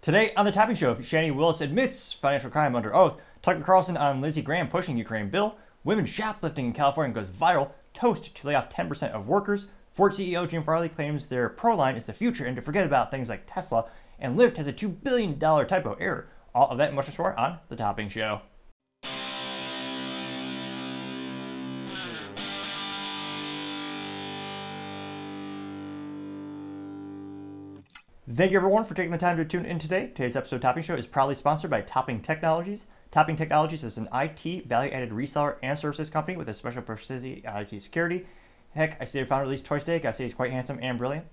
Today on the Topping Show, Fani Willis admits financial crime under oath. Tucker Carlson on Lindsey Graham pushing Ukraine bill. Women shoplifting in California goes viral. Toast to lay off 10% of workers. Ford CEO Jim Farley claims their pro line is the future and to forget about things like Tesla. And Lyft has a $2 billion typo error. All of that and much more on the Topping Show. Thank you everyone for taking the time to tune in today. Today's episode of Topping Show is proudly sponsored by Topping Technologies. Topping Technologies is an IT value-added reseller and services company with a special proficiency in IT security. Heck, I say their founder released twice today. I say he's quite handsome and brilliant.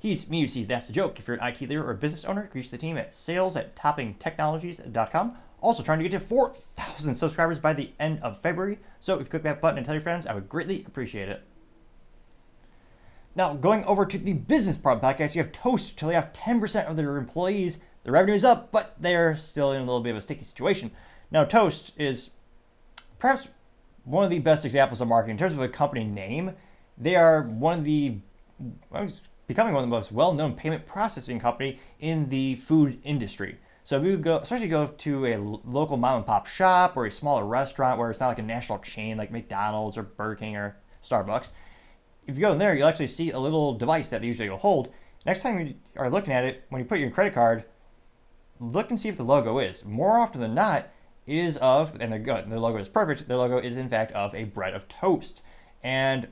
He's me, you see, that's the joke. If you're an IT leader or business owner, reach the team at sales at toppingtechnologies.com. Also trying to get to 4,000 subscribers by the end of February. So if you click that button and tell your friends, I would greatly appreciate it. Now, going over to the business part of the podcast, you have Toast to lay off 10% of their employees. The revenue is up, but they're still in a little bit of a sticky situation. Now, Toast is perhaps one of the best examples of marketing in terms of a company name. They are one of the becoming one of the most well-known payment processing company in the food industry. So if you go, especially go to a local mom and pop shop or a smaller restaurant where it's not like a national chain like McDonald's or Burger King or Starbucks, if you go in there, you'll actually see a little device that they usually will hold. Next time you are looking at it, when you put your credit card, look and see if the logo is. More often than not, it is of, and the, logo is perfect, the logo is in fact of a bread of toast. And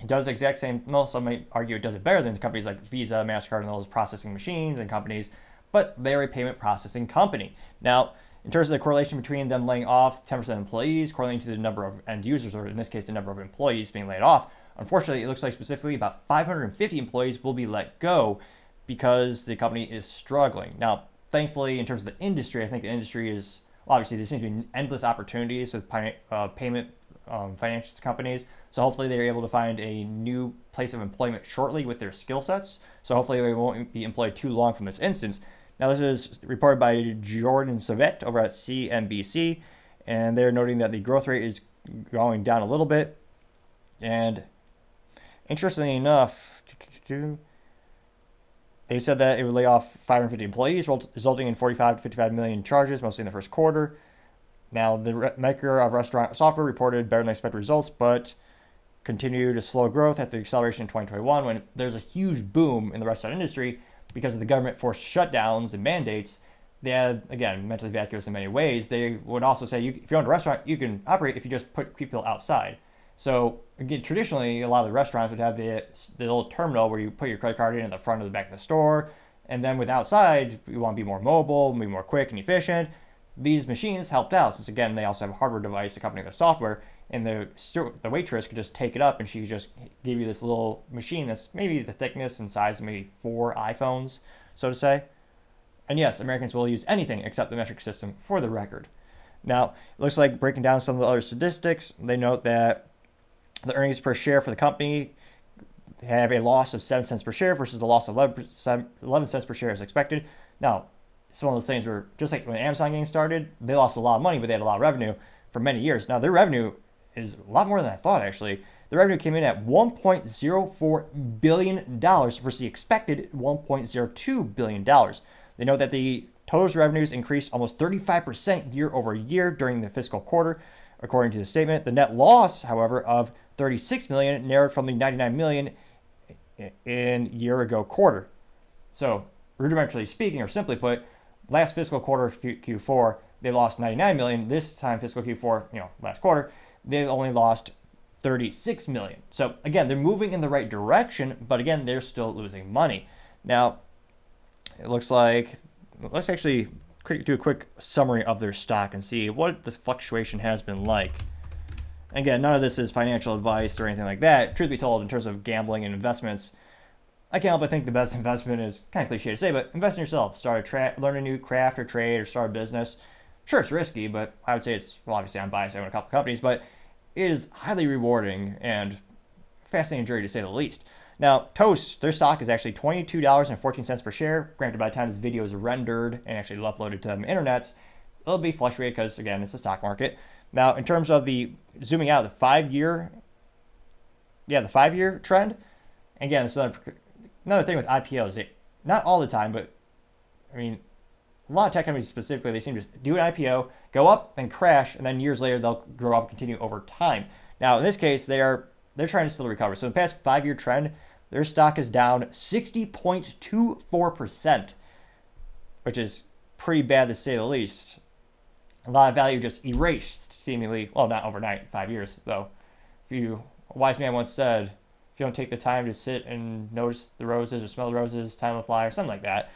it does the exact same, well, some might argue it does it better than companies like Visa, MasterCard, and those processing machines and companies, but they're a payment processing company. Now, in terms of the correlation between them laying off 10% of employees, correlating to the number of end users, or in this case, the number of employees being laid off, Unfortunately, it looks like specifically about 550 employees will be let go because the company is struggling. Now, thankfully, in terms of the industry, I think the industry is well, obviously there seems to be endless opportunities with uh, payment um, finance companies. So hopefully they're able to find a new place of employment shortly with their skill sets. So hopefully they won't be employed too long from this instance. Now this is reported by Jordan Savett over at CNBC, and they're noting that the growth rate is going down a little bit, and Interestingly enough, they said that it would lay off 550 employees, resulting in 45 to 55 million charges, mostly in the first quarter. Now, the maker of restaurant software reported better than expected results, but continued to slow growth after the acceleration in 2021 when there's a huge boom in the restaurant industry because of the government forced shutdowns and mandates. They had, again, mentally vacuous in many ways. They would also say, you, if you own a restaurant, you can operate if you just put people outside. So again, traditionally, a lot of the restaurants would have the, the little terminal where you put your credit card in at the front or the back of the store. And then with outside, you want to be more mobile, be more quick and efficient. These machines helped out since again they also have a hardware device accompanying the software, and the the waitress could just take it up and she just give you this little machine that's maybe the thickness and size of maybe four iPhones, so to say. And yes, Americans will use anything except the metric system for the record. Now, it looks like breaking down some of the other statistics, they note that the earnings per share for the company have a loss of 7 cents per share versus the loss of 11, cents per share as expected. Now, it's one of those things where just like when Amazon getting started, they lost a lot of money, but they had a lot of revenue for many years. Now, their revenue is a lot more than I thought, actually. The revenue came in at $1.04 billion versus the expected $1.02 billion. They note that the total revenues increased almost 35% year over year during the fiscal quarter, according to the statement. The net loss, however, of 36 million, narrowed from the 99 million in year ago quarter. So, rudimentarily speaking, or simply put, last fiscal quarter Q4 they lost 99 million. This time fiscal Q4, you know, last quarter they only lost 36 million. So again, they're moving in the right direction, but again, they're still losing money. Now, it looks like let's actually do a quick summary of their stock and see what the fluctuation has been like. Again, none of this is financial advice or anything like that. Truth be told, in terms of gambling and investments, I can't help but think the best investment is kind of cliche to say, but invest in yourself. Start a tra- learn a new craft or trade or start a business. Sure, it's risky, but I would say it's well. Obviously, I'm biased. I own a couple companies, but it is highly rewarding and fascinating journey to say the least. Now, Toast, their stock is actually $22.14 per share. Granted, by the time this video is rendered and actually uploaded to the internet, it'll be fluctuated because, again, it's a stock market. Now, in terms of the zooming out, the five year, yeah, the five year trend. Again, it's another, another thing with IPOs. It, not all the time, but I mean, a lot of tech companies specifically, they seem to do an IPO, go up and crash, and then years later they'll grow up and continue over time. Now, in this case, they are they're trying to still recover. So in the past five year trend, their stock is down 60.24%, which is pretty bad to say the least. A lot of value just erased, seemingly. Well, not overnight, five years though. If you, a wise man once said, if you don't take the time to sit and notice the roses or smell the roses, time will fly, or something like that.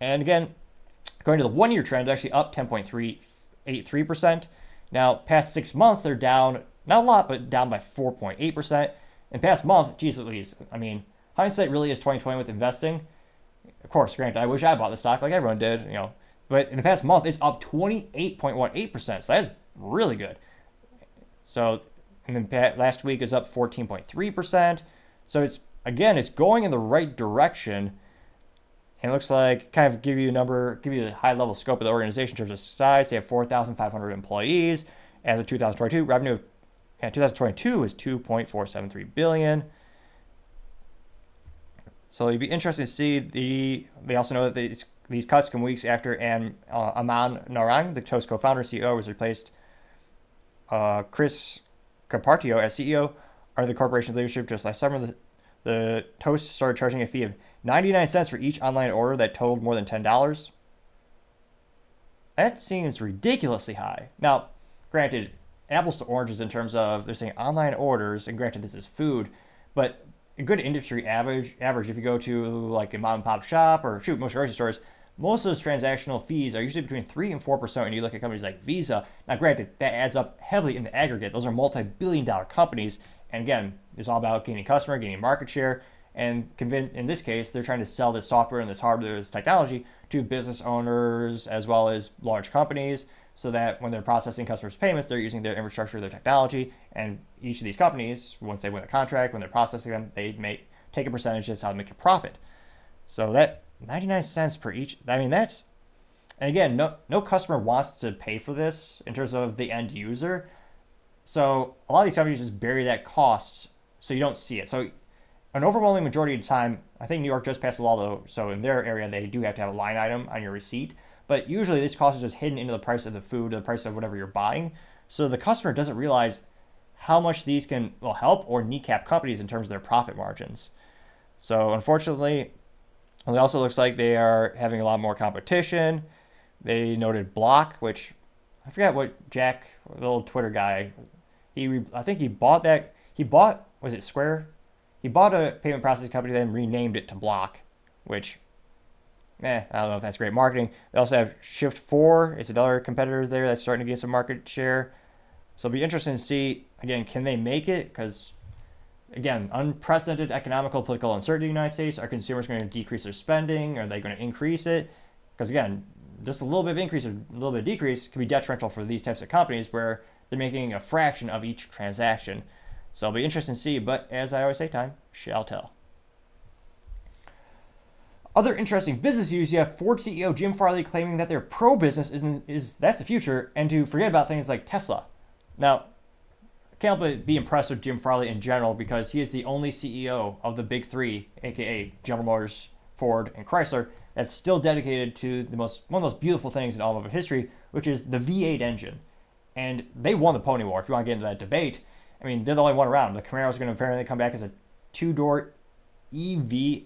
And again, going to the one year trend, is actually up 10.383%. Now, past six months, they're down, not a lot, but down by 4.8%. In past month, geez Louise, I mean, hindsight really is 2020 with investing. Of course, granted, I wish I bought the stock like everyone did, you know, but in the past month, it's up 28.18%. So that's really good. So and then last week is up 14.3%. So it's again, it's going in the right direction. And it looks like kind of give you a number, give you a high level scope of the organization in terms of size. They have 4,500 employees. As of 2022, revenue in 2022 is 2.473 billion. So it'd be interesting to see the. They also know that these, these cuts come weeks after and uh, Aman Narang, the Toast co-founder CEO, was replaced. Uh, Chris Comparato as CEO under the corporation's leadership just last summer. The, the Toast started charging a fee of 99 cents for each online order that totaled more than $10. That seems ridiculously high. Now, granted, apples to oranges in terms of they're saying online orders, and granted this is food, but a good industry average average if you go to like a mom and pop shop or shoot most grocery stores, most of those transactional fees are usually between 3 and 4% when you look at companies like Visa. Now, granted, that adds up heavily in the aggregate. Those are multi billion dollar companies. And again, it's all about gaining customer, gaining market share. And convince, in this case, they're trying to sell this software and this hardware, this technology to business owners as well as large companies so that when they're processing customers' payments, they're using their infrastructure, their technology. And each of these companies, once they win a contract, when they're processing them, they make take a percentage. That's how they make a profit. So that 99 cents per each. I mean, that's, and again, no, no customer wants to pay for this in terms of the end user. So a lot of these companies just bury that cost so you don't see it. So an overwhelming majority of the time, I think New York just passed a law though, so in their area they do have to have a line item on your receipt. But usually this cost is just hidden into the price of the food or the price of whatever you're buying. So the customer doesn't realize how much these can will help or kneecap companies in terms of their profit margins. So unfortunately, it also looks like they are having a lot more competition. They noted Block, which I forget what Jack, the little Twitter guy, he I think he bought that. He bought was it Square? He bought a payment processing company, then renamed it to Block, which, eh, I don't know if that's great marketing. They also have Shift4. It's another competitor there that's starting to get some market share. So it'll be interesting to see again, can they make it? Because again, unprecedented economical political uncertainty in the United States. Are consumers going to decrease their spending? Are they going to increase it? Because again, just a little bit of increase or a little bit of decrease can be detrimental for these types of companies where they're making a fraction of each transaction. So it'll be interesting to see, but as I always say, time shall tell. Other interesting business news: you have Ford CEO Jim Farley claiming that their pro business isn't is that's the future, and to forget about things like Tesla. Now, can't help but be impressed with Jim Farley in general because he is the only CEO of the big three, aka General Motors, Ford, and Chrysler, that's still dedicated to the most one of the most beautiful things in all of history, which is the V8 engine. And they won the Pony War. If you want to get into that debate, I mean they're the only one around. The Camaro is going to apparently come back as a two-door EV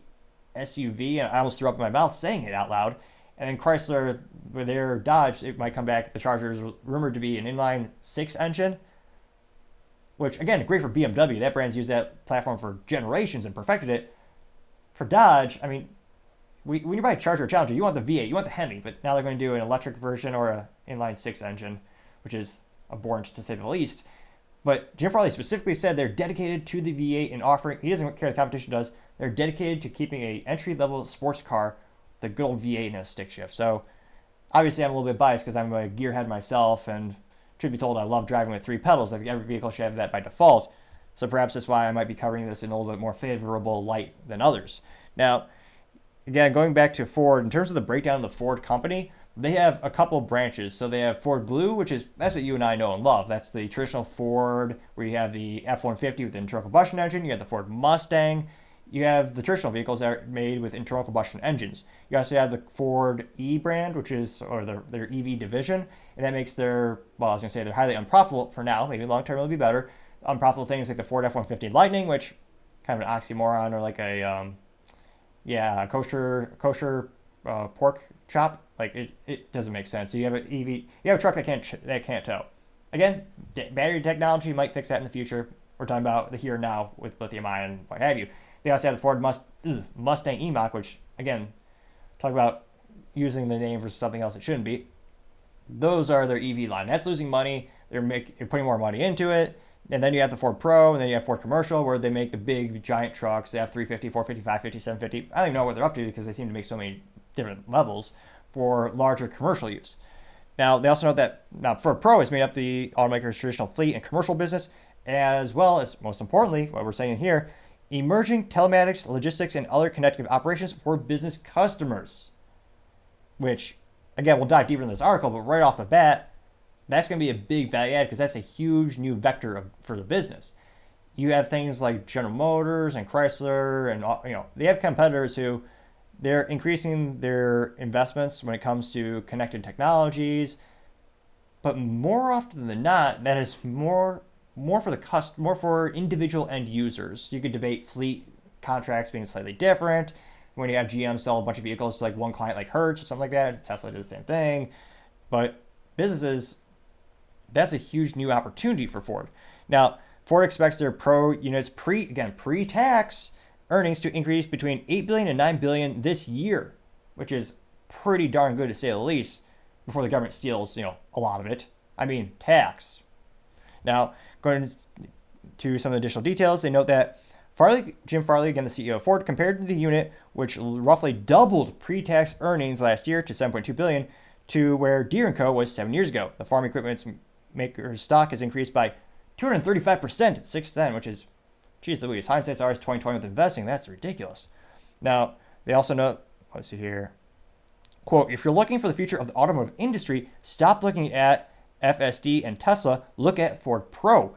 SUV, and I almost threw up in my mouth saying it out loud. And then Chrysler, with their Dodge, it might come back. The Charger is rumored to be an inline six engine which again, great for BMW. That brand's used that platform for generations and perfected it. For Dodge, I mean, we, when you buy a Charger or Challenger, you want the V8, you want the Hemi, but now they're going to do an electric version or a inline six engine, which is abhorrent to say the least. But Jim Farley specifically said they're dedicated to the V8 and offering. He doesn't care what the competition does. They're dedicated to keeping a entry level sports car, the good old V8 and a stick shift. So obviously, I'm a little bit biased because I'm a gearhead myself, and truth be told, I love driving with three pedals. I think every vehicle should have that by default. So perhaps that's why I might be covering this in a little bit more favorable light than others. Now, again, going back to Ford, in terms of the breakdown of the Ford company, they have a couple branches. So they have Ford Blue, which is that's what you and I know and love. That's the traditional Ford where you have the F-150 with the internal combustion engine. You have the Ford Mustang. You have the traditional vehicles that are made with internal combustion engines. You also have the Ford E brand, which is or their, their EV division, and that makes their well, I was gonna say they're highly unprofitable for now. Maybe long term it'll be better. Unprofitable things like the Ford F-150 Lightning, which kind of an oxymoron or like a um, yeah, a kosher kosher uh, pork chop. Like it, it doesn't make sense. So you have an EV, you have a truck that can't that can't tow. Again, battery technology might fix that in the future. We're talking about the here and now with lithium ion, what have you. They also have the Ford Must, ugh, Mustang E-Mach, which again, talk about using the name for something else it shouldn't be. Those are their EV line. That's losing money. They're making, they're putting more money into it. And then you have the Ford Pro, and then you have Ford Commercial, where they make the big giant trucks. They have 350, 450, 550, 750. I don't even know what they're up to because they seem to make so many different levels for larger commercial use. Now, they also note that now Ford Pro has made up the automaker's traditional fleet and commercial business, as well as, most importantly, what we're saying here, emerging telematics, logistics, and other connected operations for business customers. Which, again, we'll dive deeper in this article, but right off the bat, that's going to be a big value add because that's a huge new vector of, for the business. You have things like General Motors and Chrysler, and you know they have competitors who they're increasing their investments when it comes to connected technologies. But more often than not, that is more more for the cust- more for individual end users. You could debate fleet contracts being slightly different. When you have GM sell a bunch of vehicles to like one client like Hertz or something like that, Tesla did the same thing. But businesses, that's a huge new opportunity for Ford. Now, Ford expects their pro units pre again pre-tax earnings to increase between 8 billion and 9 billion this year, which is pretty darn good to say the least, before the government steals, you know, a lot of it. I mean, tax. Now, Going to some additional details, they note that Farley, Jim Farley, again the CEO of Ford, compared to the unit, which roughly doubled pre-tax earnings last year to 7.2 billion, to where Deere & Co was seven years ago. The farm equipment maker's stock has increased by 235% since then, which is, geez Louise, hindsight's always 2020 with investing. That's ridiculous. Now, they also note, let's see here, quote, if you're looking for the future of the automotive industry, stop looking at FSD, and Tesla, look at Ford Pro.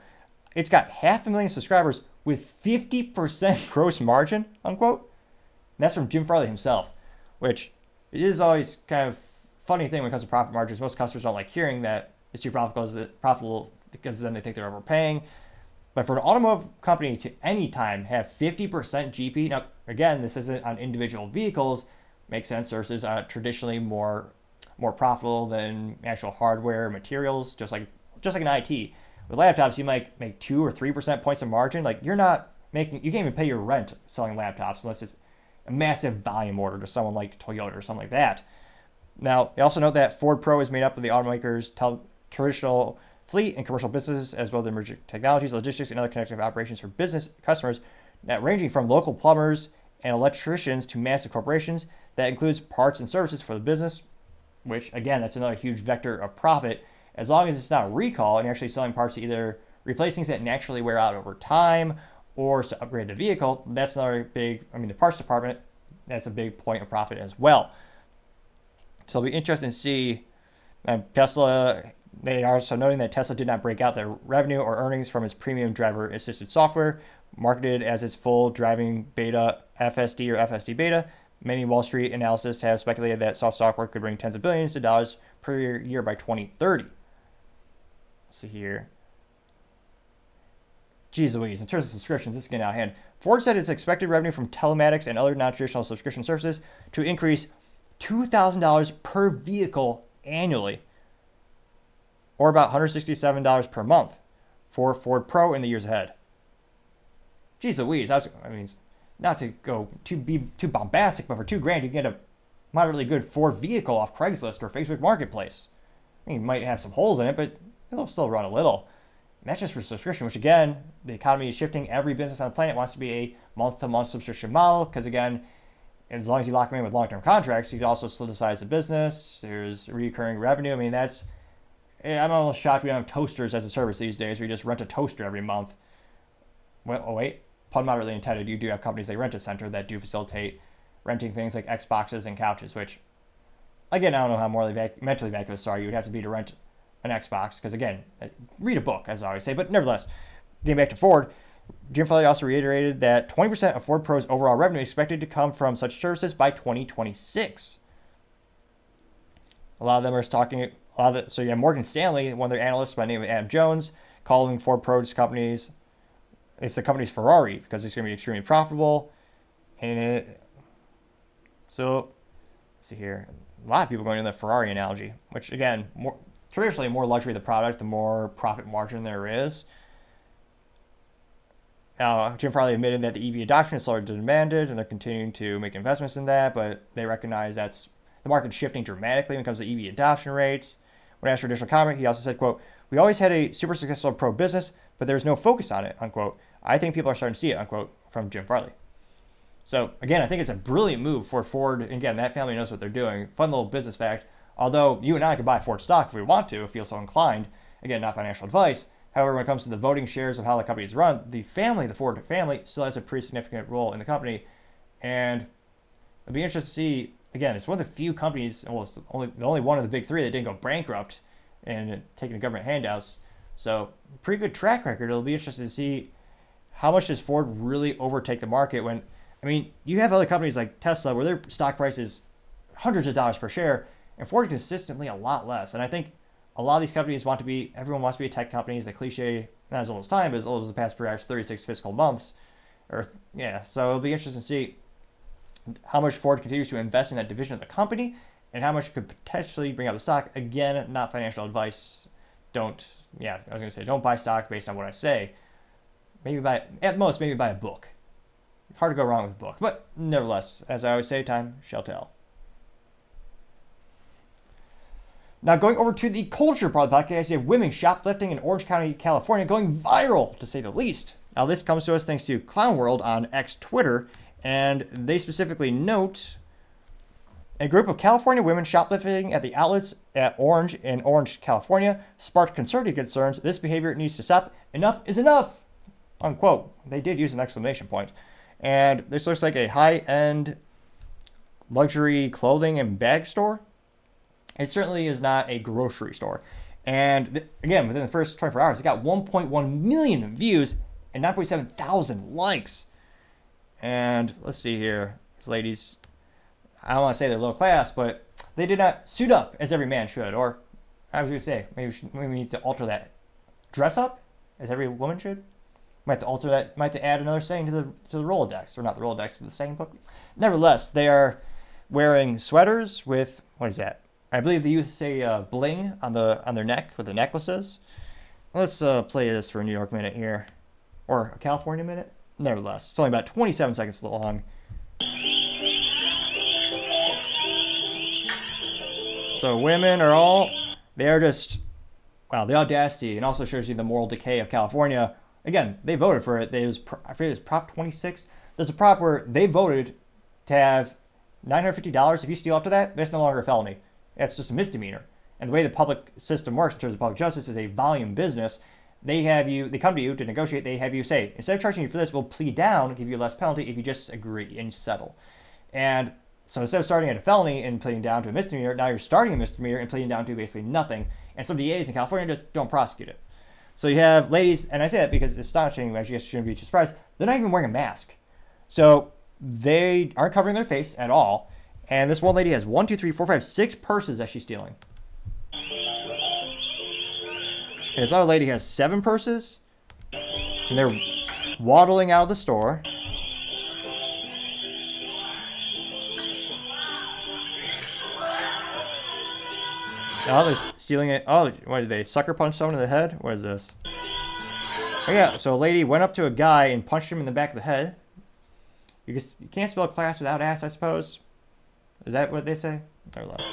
It's got half a million subscribers with 50% gross margin, unquote. And that's from Jim Farley himself, which is always kind of funny thing when it comes to profit margins. Most customers don't like hearing that it's too profitable, because then they think they're overpaying. But for an automotive company to any time have 50% GP, now again, this isn't on individual vehicles, makes sense versus uh, traditionally more more profitable than actual hardware materials, just like just like an IT. With laptops, you might make two or three percent points of margin. Like you're not making, you can't even pay your rent selling laptops unless it's a massive volume order to someone like Toyota or something like that. Now, they also note that Ford Pro is made up of the automaker's tel- traditional fleet and commercial businesses, as well as emerging technologies, logistics, and other connective operations for business customers, that ranging from local plumbers and electricians to massive corporations. That includes parts and services for the business, which again, that's another huge vector of profit. As long as it's not recall and actually selling parts to either replace things that naturally wear out over time or to upgrade the vehicle, that's another big, I mean, the parts department, that's a big point of profit as well. So it'll be interesting to see. And Tesla, they are also noting that Tesla did not break out their revenue or earnings from its premium driver assisted software, marketed as its full driving beta FSD or FSD beta, Many Wall Street analysts have speculated that soft software could bring tens of billions of dollars per year by 2030. Let's see here. Geez Louise, in terms of subscriptions, this is getting out of hand. Ford said its expected revenue from telematics and other non traditional subscription services to increase $2,000 per vehicle annually, or about $167 per month for Ford Pro in the years ahead. Geez Louise, I, I mean, not to go too be too bombastic, but for two grand you can get a moderately good Ford vehicle off Craigslist or Facebook Marketplace. I mean, you might have some holes in it, but it'll still run a little. And that's just for subscription, which again, the economy is shifting. Every business on the planet wants to be a month-to-month subscription model because again, as long as you lock them in with long-term contracts, you can also solidify the business. There's recurring revenue. I mean, that's eh, I'm almost shocked we don't have toasters as a service these days. Where you just rent a toaster every month. Well, oh wait, pun really intended, you do have companies like Rent a Center that do facilitate renting things like Xboxes and couches, which, again, I don't know how morally vac- mentally vacuous sorry you would have to be to rent an Xbox, because again, uh, read a book, as I always say. But nevertheless, getting back to Ford, Jim Farley also reiterated that 20% of Ford Pro's overall revenue is expected to come from such services by 2026. A lot of them are talking. A lot of it, so yeah, Morgan Stanley, one of their analysts by the name of Adam Jones, calling Ford Pro's companies, it's the company's Ferrari because it's going to be extremely profitable, and it. So, see here, a lot of people going to the Ferrari analogy, which again, more traditionally more luxury the product, the more profit margin there is. Jim Farley admitted that the EV adoption is slower than demanded, and they're continuing to make investments in that, but they recognize that's the market's shifting dramatically when it comes to EV adoption rates. When asked for additional comment, he also said, quote, We always had a super successful pro business, but there's no focus on it, unquote. I think people are starting to see it, unquote, from Jim Farley. So again, I think it's a brilliant move for Ford. Again, that family knows what they're doing. Fun little business fact. Although you and I could buy Ford stock if we want to, if feel so inclined. Again, not financial advice. However, when it comes to the voting shares of how the company is run, the family, the Ford family, still has a pretty significant role in the company. And it'll be interesting to see again, it's one of the few companies, well, it's only the only one of the big three that didn't go bankrupt and taking government handouts. So pretty good track record. It'll be interesting to see how much does Ford really overtake the market when, I mean, you have other companies like Tesla where their stock price is hundreds of dollars per share, and Ford consistently a lot less. And I think a lot of these companies want to be, everyone wants to be a tech company. It's a cliche, not as old as time, but as old as the past perhaps 36 fiscal months. Or, yeah, so it'll be interesting to see how much Ford continues to invest in that division of the company, and how much could potentially bring out the stock. Again, not financial advice. Don't, yeah, I was going to say, don't buy stock based on what I say. Maybe buy, at most, maybe buy a book. Hard to go wrong with a book. But nevertheless, as I always say, time shall tell. Now, going over to the culture part of the podcast, you have women shoplifting in Orange County, California, going viral, to say the least. Now, this comes to us thanks to Clown World on X Twitter, and they specifically note a group of California women shoplifting at the outlets at Orange in Orange, California, sparked conservative concerns. This behavior needs to stop. Enough is enough. Unquote. They did use an exclamation point. And this looks like a high end luxury clothing and bag store. It certainly is not a grocery store. And th- again, within the first 24 hours, it got 1.1 million views and 9.7 thousand likes. And let's see here, These ladies. I don't want to say they're low class, but they did not suit up as every man should. Or I was going to say maybe we, should, maybe we need to alter that. Dress up as every woman should. Might have to alter that. Might have to add another saying to the to the Rolodex, or not the Rolodex, but the saying book. Nevertheless, they are wearing sweaters with what is that? I believe the youth say uh, bling on the on their neck with the necklaces. Let's uh, play this for a New York minute here, or a California minute nevertheless, it's only about 27 seconds long. So women are all, they are just, wow, the audacity, and also shows you the moral decay of California. Again, they voted for it. It was, I forget, it was Prop 26. There's a prop where they voted to have $950. If you steal up to that, that's no longer a felony. It's just a misdemeanor. And the way the public system works in terms of public justice is a volume business they have you, they come to you to negotiate. They have you say, instead of charging you for this, we'll plead down, give you less penalty if you just agree and settle. And so instead of starting at a felony and pleading down to a misdemeanor, now you're starting a misdemeanor and pleading down to basically nothing. And some DAs in California just don't prosecute it. So you have ladies, and I say that because it's astonishing, you shouldn't be too surprised, they're not even wearing a mask. So they aren't covering their face at all. And this one lady has one, two, three, four, five, six purses that she's stealing. And this other lady has seven purses. And they're waddling out of the store. Oh, they're stealing it. Oh, what did they sucker punch someone in the head? What is this? Oh, yeah, so a lady went up to a guy and punched him in the back of the head. You, just, you can't spell class without ass, I suppose. Is that what they say? Or less.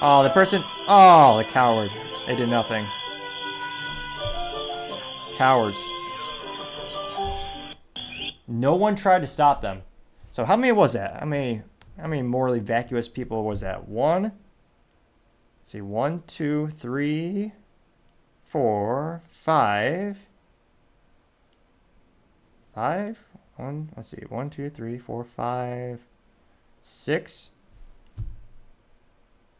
Oh, the person. Oh, the coward. They did nothing. Cowards. No one tried to stop them. So how many was that? How many how many morally vacuous people was that? One. Let's see, one, two, three, four, five. Five? One, let's see, one, two, three, four, five, six,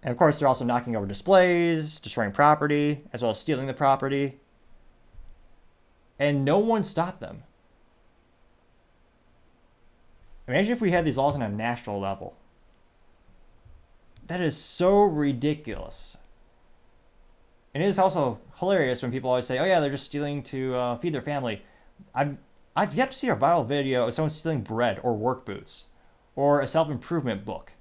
and of course, they're also knocking over displays, destroying property, as well as stealing the property. and no one stopped them. Imagine if we had these laws on a national level. That is so ridiculous. And it is also hilarious when people always say, "Oh yeah, they're just stealing to uh, feed their family." I've I've yet to see a viral video of someone stealing bread or work boots or a self improvement book.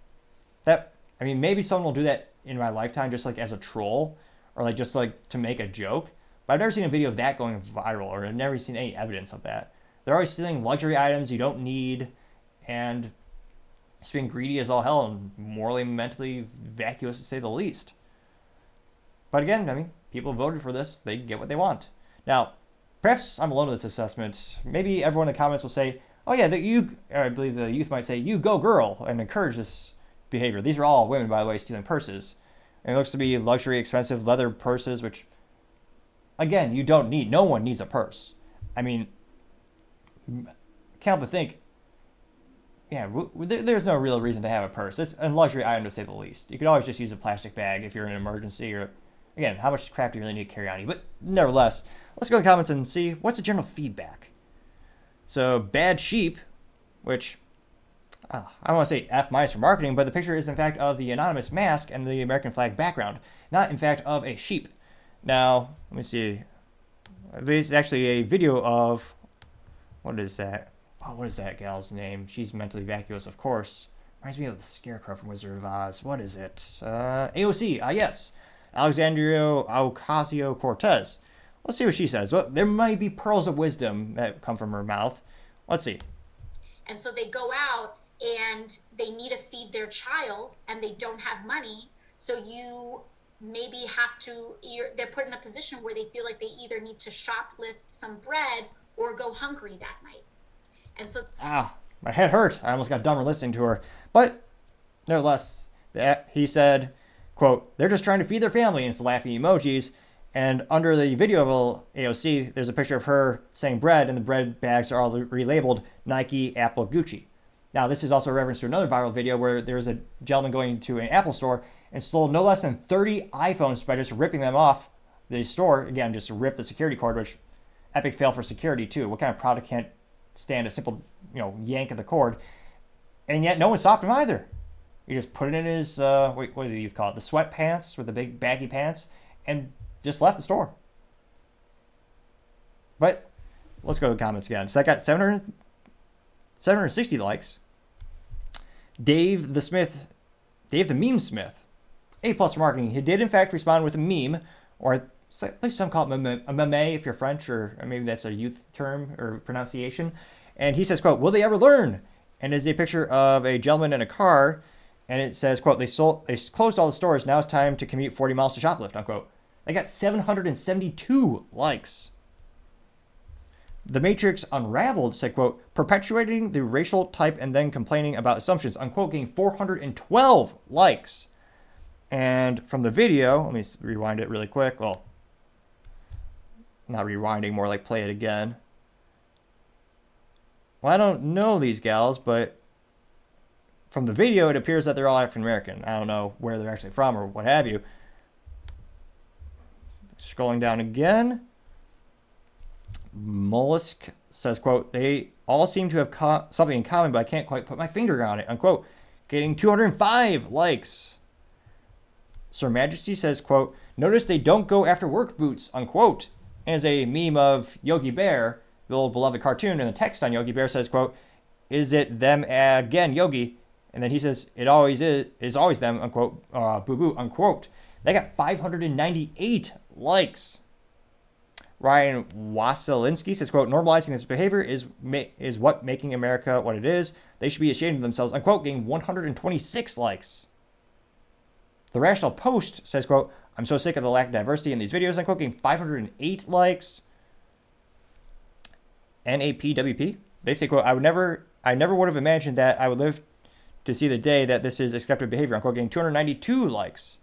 That I mean, maybe someone will do that in my lifetime, just like as a troll or like just like to make a joke. But I've never seen a video of that going viral, or I've never seen any evidence of that. They're always stealing luxury items you don't need, and being greedy as all hell and morally mentally vacuous to say the least. But again, I mean, people voted for this; they get what they want. Now, perhaps I'm alone in this assessment. Maybe everyone in the comments will say, "Oh yeah, the, you." I believe the youth might say, "You go, girl," and encourage this behavior. These are all women, by the way, stealing purses. And it looks to be luxury, expensive leather purses, which, again, you don't need. No one needs a purse. I mean, can't but think. Yeah, there's no real reason to have a purse. It's a luxury item to say the least. You could always just use a plastic bag if you're in an emergency or, again, how much crap do you really need to carry on you? But nevertheless, let's go to the comments and see what's the general feedback. So, Bad Sheep, which uh, I don't want to say F minus for marketing, but the picture is in fact of the anonymous mask and the American flag background, not in fact of a sheep. Now, let me see. This is actually a video of what is that? Oh, what is that gal's name? She's mentally vacuous, of course. Reminds me of the Scarecrow from Wizard of Oz. What is it? Uh, AOC. Ah, yes. Alexandria Ocasio Cortez. Let's see what she says. Well, there might be pearls of wisdom that come from her mouth. Let's see. And so they go out and they need to feed their child and they don't have money. So you maybe have to, they're put in a position where they feel like they either need to shoplift some bread or go hungry that night. And so. Ah, my head hurt. I almost got dumber listening to her. But nevertheless, he said, quote, they're just trying to feed their family, and it's laughing emojis. And under the video of AOC, there's a picture of her saying bread, and the bread bags are all relabeled Nike, Apple, Gucci. Now, this is also a reference to another viral video where there's a gentleman going to an Apple store and stole no less than 30 iPhones by just ripping them off the store. Again, just rip the security cord, which epic fail for security too. What kind of product can't stand a simple, you know, yank of the cord? And yet no one stopped him either. He just put it in his, uh, what, what do you call it? The sweatpants with the big baggy pants and just left the store. But let's go to the comments again. So I got 700, 760 likes. Dave the Smith, Dave the Meme Smith, A plus marketing. He did in fact respond with a meme, or at least some call it meme if you're French, or, or maybe that's a youth term or pronunciation. And he says, "quote Will they ever learn?" And is a picture of a gentleman in a car, and it says, "quote They sold, they closed all the stores. Now it's time to commute 40 miles to shoplift." Unquote. They got 772 likes. The Matrix Unraveled said, quote, perpetuating the racial type and then complaining about assumptions, unquote, getting 412 likes. And from the video, let me rewind it really quick. Well, not rewinding, more like play it again. Well, I don't know these gals, but from the video, it appears that they're all African American. I don't know where they're actually from or what have you. Scrolling down again. Mollusk says, quote, they all seem to have co- something in common, but I can't quite put my finger on it, unquote. Getting 205 likes. Sir Majesty says, quote, notice they don't go after work boots, unquote. As a meme of Yogi Bear, the old beloved cartoon, and the text on Yogi Bear says, quote, is it them again, Yogi? And then he says, it always is, is always them, unquote, uh, boo boo, unquote. They got 598 likes. Ryan Wasilinski says, quote, normalizing this behavior is is what making America what it is. They should be ashamed of themselves, unquote, getting 126 likes. The Rational Post says, quote, I'm so sick of the lack of diversity in these videos, I'm getting 508 likes. NAPWP, they say, quote, I would never, I never would have imagined that I would live to see the day that this is accepted behavior, I'm getting 292 likes.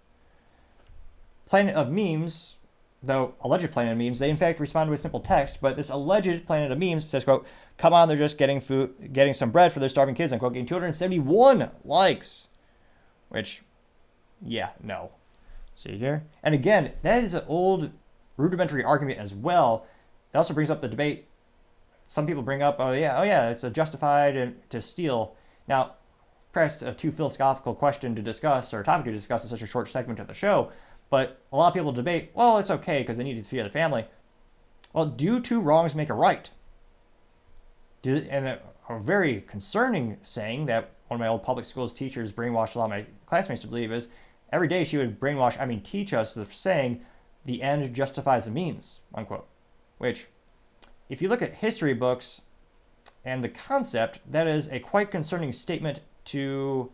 Planet of Memes though alleged Planet of Memes, they in fact respond with simple text, but this alleged Planet of Memes says, quote, come on, they're just getting food, getting some bread for their starving kids, unquote, getting 271 likes. Which, yeah, no. See here? And again, that is an old rudimentary argument as well. that also brings up the debate. Some people bring up, oh yeah, oh yeah, it's justified uh, to steal. Now, perhaps a too philosophical question to discuss or a topic to discuss in such a short segment of the show, but a lot of people debate, well, it's okay because they need to feed the family. Well, do two wrongs make a right? Do, and a, a very concerning saying that one of my old public schools teachers brainwashed a lot of my classmates to believe is every day she would brainwash, I mean, teach us the saying, the end justifies the means, unquote. Which, if you look at history books and the concept, that is a quite concerning statement to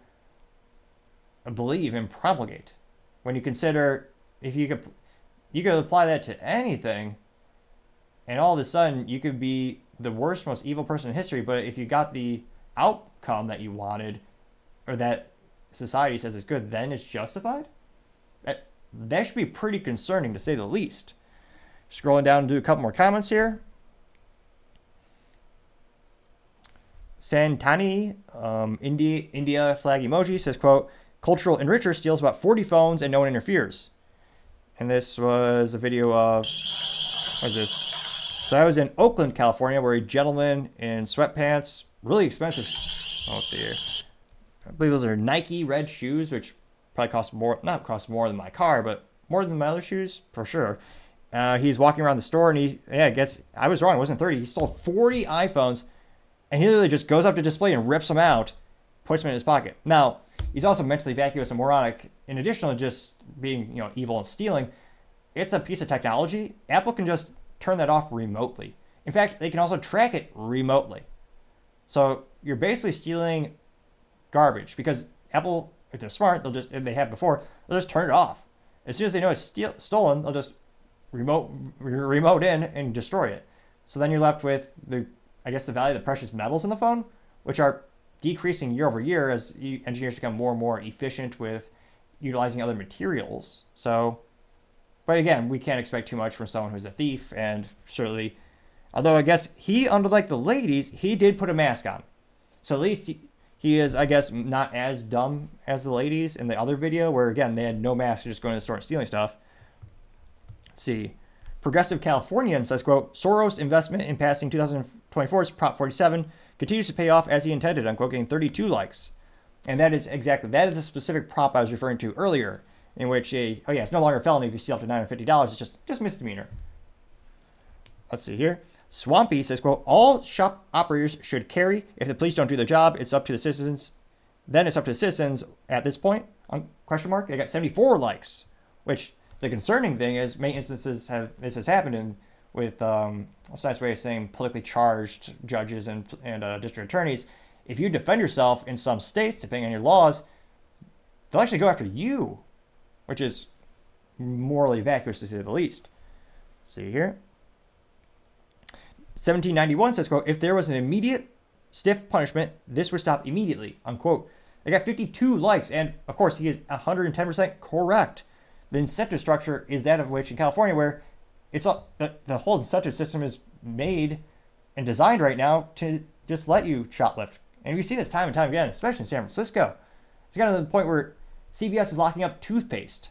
believe and promulgate. When you consider if you could you could apply that to anything and all of a sudden you could be the worst, most evil person in history, but if you got the outcome that you wanted or that society says is good, then it's justified? That, that should be pretty concerning to say the least. Scrolling down and do a couple more comments here. Santani, um, India, India flag emoji says, quote, cultural enricher steals about 40 phones and no one interferes. And this was a video of, what is this? So I was in Oakland, California, where a gentleman in sweatpants, really expensive. Oh, let's see here. I believe those are Nike red shoes, which probably cost more, not cost more than my car, but more than my other shoes for sure. Uh, he's walking around the store and he, yeah, gets, I was wrong, it wasn't 30. He stole 40 iPhones and he literally just goes up to display and rips them out, puts them in his pocket. Now, he's also mentally vacuous and moronic. In addition to just being, you know, evil and stealing, it's a piece of technology. Apple can just turn that off remotely. In fact, they can also track it remotely. So you're basically stealing garbage because Apple, if they're smart, they'll just, if they have before, they'll just turn it off. As soon as they know it's steal, stolen, they'll just remote remote in and destroy it. So then you're left with the I guess, the value of the precious metals in the phone, which are decreasing year over year as engineers become more and more efficient with utilizing other materials. So, but again, we can't expect too much from someone who's a thief, and certainly, although I guess he, unlike the ladies, he did put a mask on. So at least he, is, I guess, not as dumb as the ladies in the other video, where again, they had no mask, just going to the store and stealing stuff. Let's see. Progressive Californian says, quote, Soros investment in passing 2024's Prop 47 continues to pay off as he intended, unquote, getting 32 likes. And that is exactly, that is the specific prop I was referring to earlier, in which a, oh yeah, it's no longer a felony if you steal up to $950, it's just, just misdemeanor. Let's see here. Swampy says, quote, all shop operators should carry. If the police don't do their job, it's up to the citizens. Then it's up to the citizens at this point, on question mark. They got 74 likes, which the concerning thing is many instances have this has happened in with um, a nice way of saying politically charged judges and and uh, district attorneys. If you defend yourself in some states, depending on your laws, they'll actually go after you, which is morally vacuous to say the least. See here. 1791 says, quote, if there was an immediate stiff punishment, this would stop immediately, unquote. They got 52 likes, and of course, he is 110% correct. The incentive structure is that of which in California, where it's all, the, the whole incentive system is made and designed right now to just let you shoplift. And we see this time and time again, especially in San Francisco. It's gotten to the point where CVS is locking up toothpaste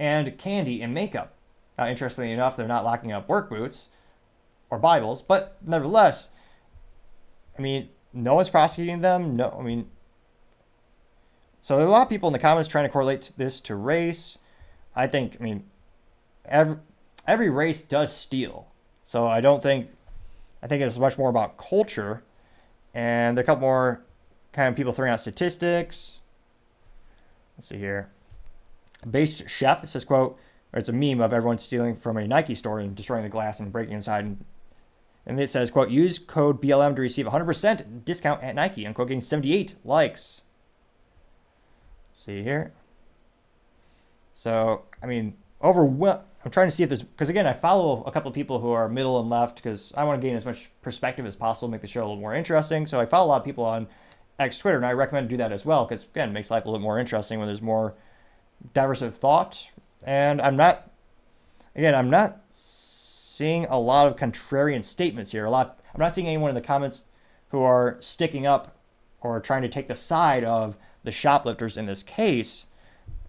and candy and makeup. Now, interestingly enough, they're not locking up work boots or Bibles, but nevertheless, I mean, no one's prosecuting them. No, I mean, so there are a lot of people in the comments trying to correlate this to race. I think, I mean, every every race does steal. So I don't think, I think it's much more about culture. And there are a couple more kind of people throwing out statistics. Let's see here. Based Chef says, quote, it's a meme of everyone stealing from a Nike store and destroying the glass and breaking inside. And, and it says, quote, use code BLM to receive 100% discount at Nike. Unquote, getting 78 likes. See here. So, I mean, overwhelm. I'm trying to see if there's because again, I follow a couple of people who are middle and left because I want to gain as much perspective as possible, make the show a little more interesting. So I follow a lot of people on X Twitter, and I recommend do that as well because again, it makes life a little more interesting when there's more diverse of thought. And I'm not, again, I'm not seeing a lot of contrarian statements here. A lot. I'm not seeing anyone in the comments who are sticking up or trying to take the side of the shoplifters in this case.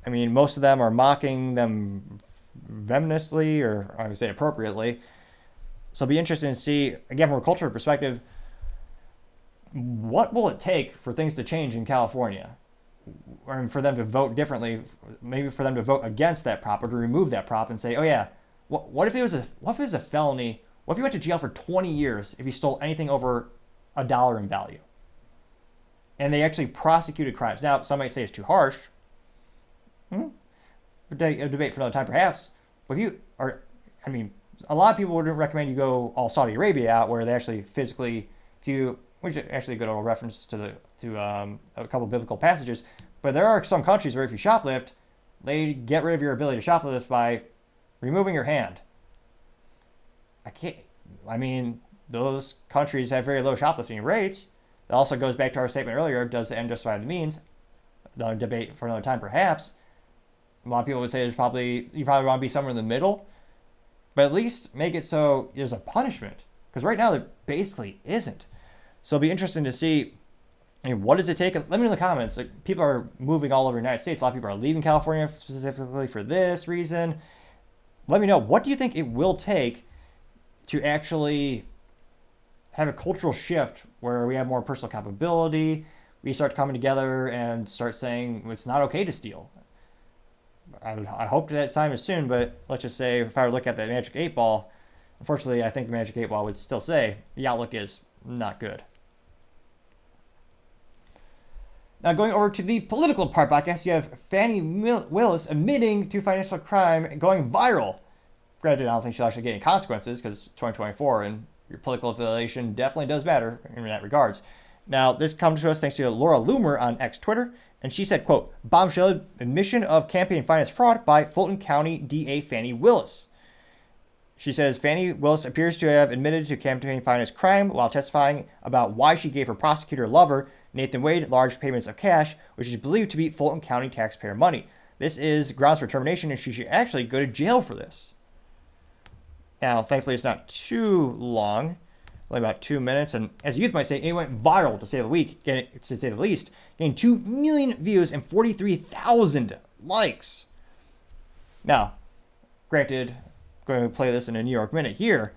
I mean, most of them are mocking them venomously, or I would say appropriately. So it'll be interesting to see, again, from a cultural perspective, what will it take for things to change in California? Or for them to vote differently, maybe for them to vote against that prop or to remove that prop and say, oh yeah, what, what if it was a what if it was a felony? What if you went to jail for 20 years if you stole anything over a dollar in value? And they actually prosecuted crimes. Now, some might say it's too harsh. Hmm? A debate for another time, perhaps. But if you are, I mean, a lot of people wouldn't recommend you go all Saudi Arabia out, where they actually physically, if you, which is actually a good old reference to the to um, a couple biblical passages. But there are some countries where if you shoplift, they get rid of your ability to shoplift by removing your hand. I can't. I mean, those countries have very low shoplifting rates. That also goes back to our statement earlier: Does the end justify the means? Another debate for another time, perhaps. A lot of people would say there's probably you probably want to be somewhere in the middle, but at least make it so there's a punishment. Because right now there basically isn't. So it'll be interesting to see I mean, what does it take? Let me know in the comments. Like, people are moving all over the United States. A lot of people are leaving California specifically for this reason. Let me know. What do you think it will take to actually have a cultural shift where we have more personal accountability? We start coming together and start saying it's not okay to steal. I, I hope that time is soon, but let's just say if I were to look at the Magic 8 Ball, unfortunately, I think the Magic 8 Ball would still say the outlook is not good. Now, going over to the political part podcast, you have Fani Willis admitting to financial crime going viral. Granted, I don't think she'll actually get any consequences because 2024 and your political affiliation definitely does matter in that regards. Now, this comes to us thanks to Laura Loomer on X Twitter, and she said, quote, bombshell admission of campaign finance fraud by Fulton County DA Fani Willis. She says Fani Willis appears to have admitted to campaign finance crime while testifying about why she gave her prosecutor lover, Nathan Wade, large payments of cash, which is believed to be Fulton County taxpayer money. This is grounds for termination, and she should actually go to jail for this. Now, thankfully, it's not too long only about two minutes. And as youth might say, it went viral to say the week, to say the least, getting two million views and 43,000 likes. Now, granted, going to play this in a New York minute here.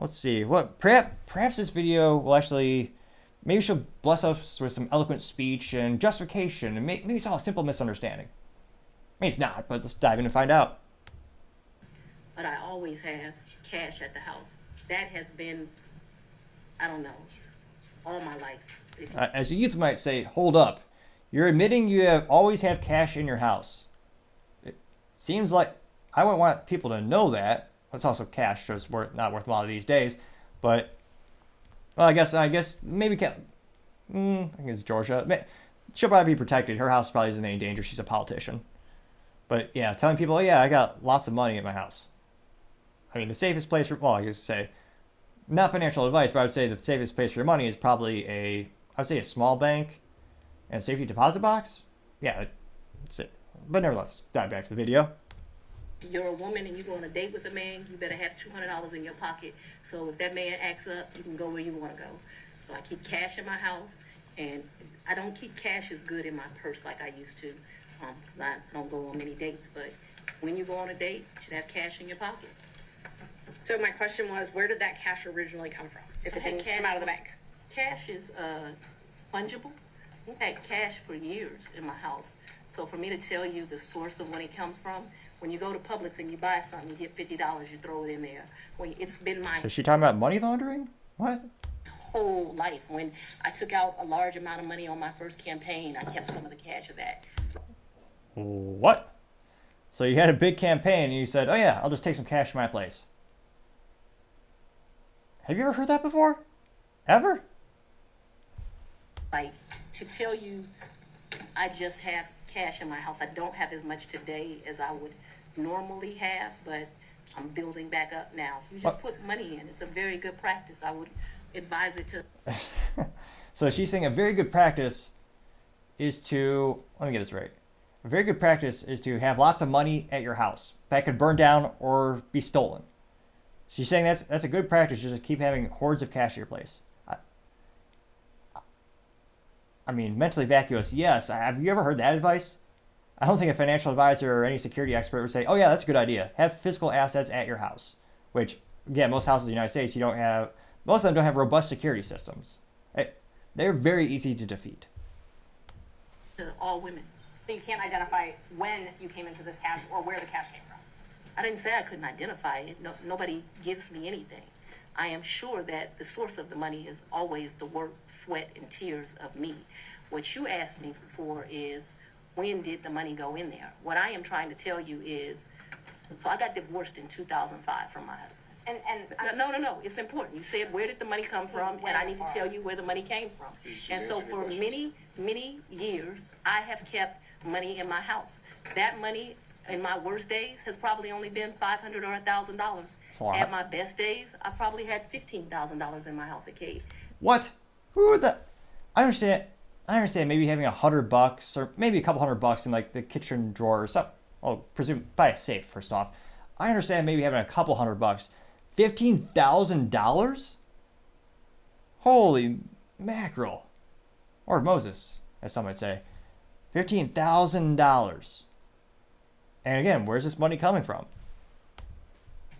Let's see. What perhaps perhaps this video will actually maybe she'll bless us with some eloquent speech and justification, and maybe it's all a simple misunderstanding. I mean, it's not, but let's dive in and find out. But I always have cash at the house. That has been I don't know, all my life. Uh, as a youth might say, hold up. You're admitting you have always have cash in your house. It seems like I wouldn't want people to know that. It's also cash, so it's worth, not worth a lot these days. But well, I guess I guess maybe can. Mm, I it's Georgia. She'll probably be protected. Her house probably isn't in any danger. She's a politician. But yeah, telling people, oh, yeah, I got lots of money in my house. I mean, the safest place for well, I guess to say not financial advice, but I would say the safest place for your money is probably a, I would say a small bank and a safety deposit box. Yeah, that's it. But nevertheless, dive back to the video. You're a woman and you go on a date with a man, you better have $200 in your pocket. So if that man acts up, you can go where you want to go. So I keep cash in my house, and I don't keep cash as good in my purse like I used to, because um, I don't go on many dates. But when you go on a date, you should have cash in your pocket. So my question was, where did that cash originally come from? If it didn't come out of the bank? Cash is uh, fungible. I had cash for years in my house. So for me to tell you the source of when it comes from, when you go to Publix and you buy something, you get fifty dollars, you throw it in there. When it's been my So she talking about money laundering? What? whole life. When I took out a large amount of money on my first campaign, I kept some of the cash of that. What? So you had a big campaign and you said, "Oh yeah, I'll just take some cash from my place." Have you ever heard that before? Ever? Like to tell you, I just have cash in my house. I don't have as much today as I would normally have, but I'm building back up now. So you just put money in. It's a very good practice. I would advise it to. so she's saying a very good practice is to let me get this right. A very good practice is to have lots of money at your house that could burn down or be stolen. She's saying that's that's a good practice. Just to keep having hordes of cash at your place. I, I mean, mentally vacuous. Yes. Have you ever heard that advice? I don't think a financial advisor or any security expert would say, "Oh yeah, that's a good idea. Have physical assets at your house," which again, most houses in the United States, you don't have most of them don't have robust security systems. Eh, They're very easy to defeat. To all women. So you can't identify when you came into this cash or where the cash came from. I didn't say I couldn't identify it. No, nobody gives me anything. I am sure that the source of the money is always the work, sweat, and tears of me. What you asked me for is when did the money go in there? What I am trying to tell you is, so I got divorced in 2005 from my husband. And, and No, no, no, no, it's important. You said, where did the money come from? And I need to tell you where the money came from. And so for many, many years, I have kept money in my house. That money in my worst days has probably only been five hundred or a thousand dollars. That's a lot. At my best days, I probably had fifteen thousand dollars in my house at Cade. What? Who are the? I understand. I understand maybe having a hundred bucks or maybe a couple hundred bucks in like the kitchen drawer or something. Oh, presume buy a safe first off. I understand maybe having a couple hundred bucks. Fifteen thousand dollars? Holy mackerel! Or Moses, as some might say. Fifteen thousand dollars. And again, where's this money coming from?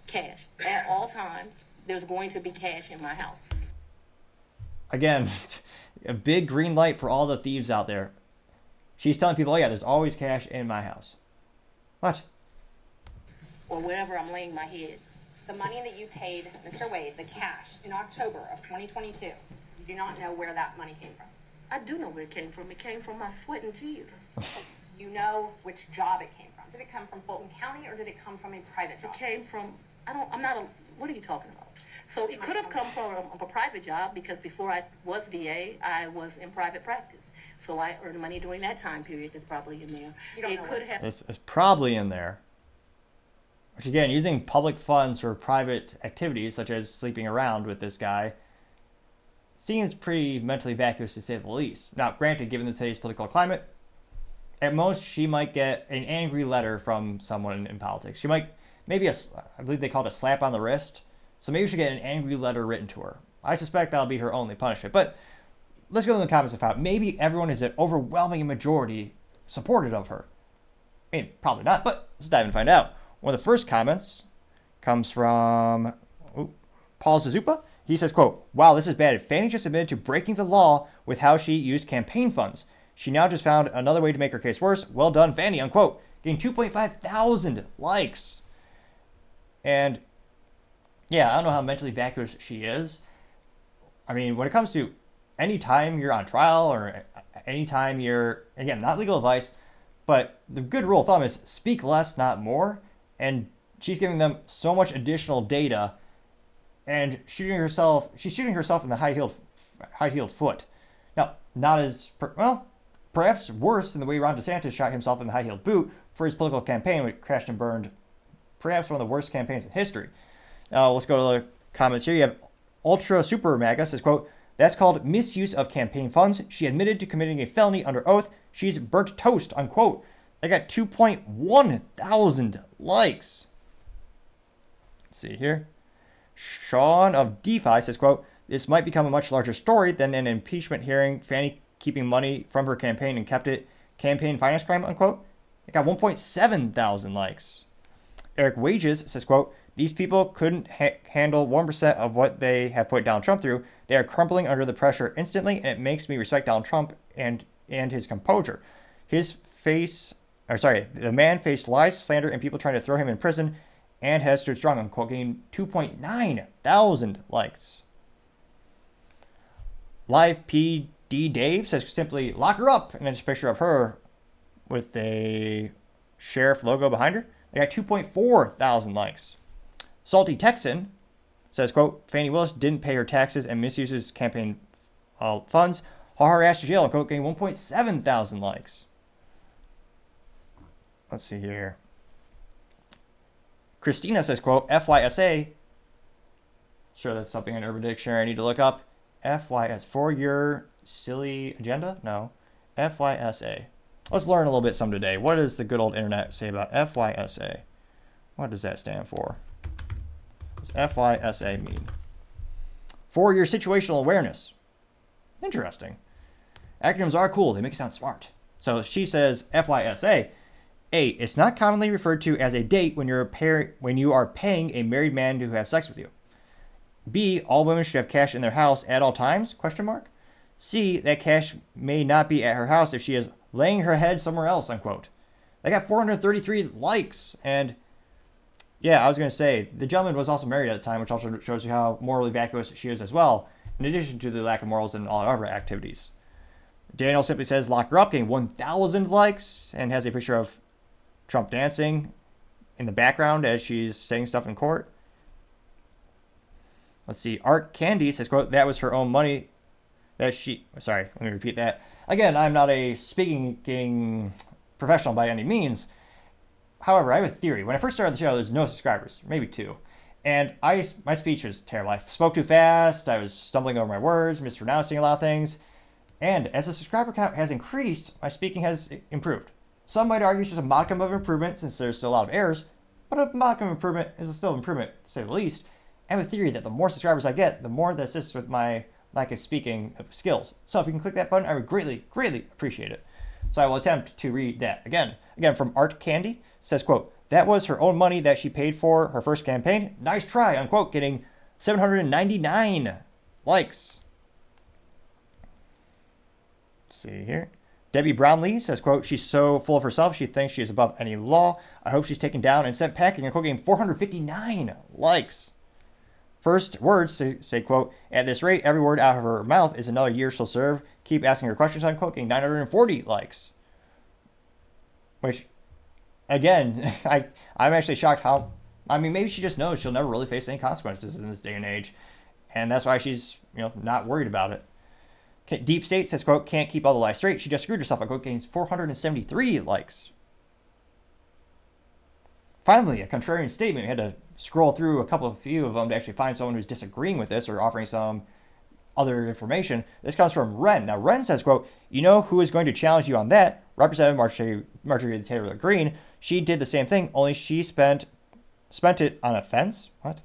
Cash. At all times, there's going to be cash in my house. again, a big green light for all the thieves out there. She's telling people, oh yeah, there's always cash in my house. What? Or wherever I'm laying my head. the money that you paid Mr. Wade, the cash, in October of 2022, you do not know where that money came from. I do know where it came from. It came from my sweat and tears. You know which job it came from. Did it come from Fulton County or did it come from a private job? It came from, I don't, I'm not a, what are you talking about? So it could have come from a, a private job because before I was DA, I was in private practice. So I earned money during that time period. It's probably in there. You don't It could have, It's, it's probably in there. Which again, using public funds for private activities such as sleeping around with this guy seems pretty mentally vacuous to say the least. Now, granted, given the today's political climate, at most she might get an angry letter from someone in politics. She might maybe a, s- I believe they call it a slap on the wrist. So maybe she'll get an angry letter written to her. I suspect that'll be her only punishment. But let's go to the comments and find out. Maybe everyone is an overwhelming majority supportive of her. I mean, probably not, but let's dive and find out. One of the first comments comes from ooh, Paul Zazupa. He says, quote, Wow, this is bad. Fani just admitted to breaking the law with how she used campaign funds. She now just found another way to make her case worse. Well done, Fani, unquote. Getting 2.5 thousand likes. And yeah, I don't know how mentally vacuous she is. I mean, when it comes to any time you're on trial or any time you're, again, not legal advice, but the good rule of thumb is speak less, not more. And she's giving them so much additional data and shooting herself, she's shooting herself in the high heeled, high heeled foot. Now, not as, well, perhaps worse than the way Ron DeSantis shot himself in the high heeled boot for his political campaign, which crashed and burned perhaps one of the worst campaigns in history. Now let's go to the comments here. You have Ultra Super Maga says, quote, that's called misuse of campaign funds. She admitted to committing a felony under oath. She's burnt toast, unquote. I got 2.1 thousand likes. Let's see here. Sean of DeFi says, quote, this might become a much larger story than an impeachment hearing. Fani keeping money from her campaign and kept it campaign finance crime, unquote. It got 1.7 thousand likes. Eric Wages says, quote, these people couldn't ha- handle 1% of what they have put Donald Trump through. They are crumpling under the pressure instantly, and it makes me respect Donald Trump and, and his composure. His face, or sorry, the man faced lies, slander, and people trying to throw him in prison and has stood strong, unquote, getting 2.9 thousand likes. Live PD Dave says simply, lock her up, and then a picture of her with a sheriff logo behind her. They got 2.4 thousand likes. Salty Texan says, quote, Fani Willis didn't pay her taxes and misuses campaign uh, funds. Haul her ass to jail, quote, getting 1.7 thousand likes. Let's see here. Christina says, quote, FYSA. Sure, that's something in Urban Dictionary I need to look up. FYS, for your silly agenda? No. FYSA. Let's learn a little bit some today. What does the good old internet say about FYSA? What does that stand for? FYSA mean? For your situational awareness. Interesting. Acronyms are cool, they make you sound smart. So she says FYSA. A. It's not commonly referred to as a date when you're a pair when you are paying a married man to have sex with you. B. All women should have cash in their house at all times? Question mark. C. That cash may not be at her house if she is laying her head somewhere else. Unquote. They got 433 likes, and yeah, I was gonna say the gentleman was also married at the time, which also shows you how morally vacuous she is as well. In addition to the lack of morals in all other activities. Daniel simply says lock her up, getting 1,000 likes, and has a picture of Trump dancing in the background as she's saying stuff in court. Let's see. Art Candy says, quote, that was her own money that she, sorry, let me repeat that. Again, I'm not a speaking professional by any means. However, I have a theory. When I first started the show, there's no subscribers, maybe two. And I, my speech was terrible. I spoke too fast. I was stumbling over my words, mispronouncing a lot of things. And as the subscriber count has increased, my speaking has improved. Some might argue it's just a modicum of improvement since there's still a lot of errors, but a modicum improvement is still improvement, to say the least. I have a theory that the more subscribers I get, the more that assists with my lack of speaking skills. So if you can click that button, I would greatly, greatly appreciate it. So I will attempt to read that again. Again, from Art Candy says, quote, that was her own money that she paid for her first campaign. Nice try, unquote, getting 799 likes. Let's see here. Debbie Brownlee says, quote, she's so full of herself, she thinks she is above any law. I hope she's taken down and sent packing, and quote, getting 459 likes. First words say, say, quote, at this rate, every word out of her mouth is another year she'll serve. Keep asking her questions, unquote, getting 940 likes. Which, again, I, I'm actually shocked how, I mean, maybe she just knows she'll never really face any consequences in this day and age. And that's why she's, you know, not worried about it. Deep State says, quote, can't keep all the lies straight. She just screwed herself. Quote, gains 473 likes. Finally, a contrarian statement. We had to scroll through a couple of few of them to actually find someone who's disagreeing with this or offering some other information. This comes from Ren. Now, Ren says, quote, you know who is going to challenge you on that? Representative Marjorie, Marjorie Taylor Greene. She did the same thing, only she spent spent it on a fence. What?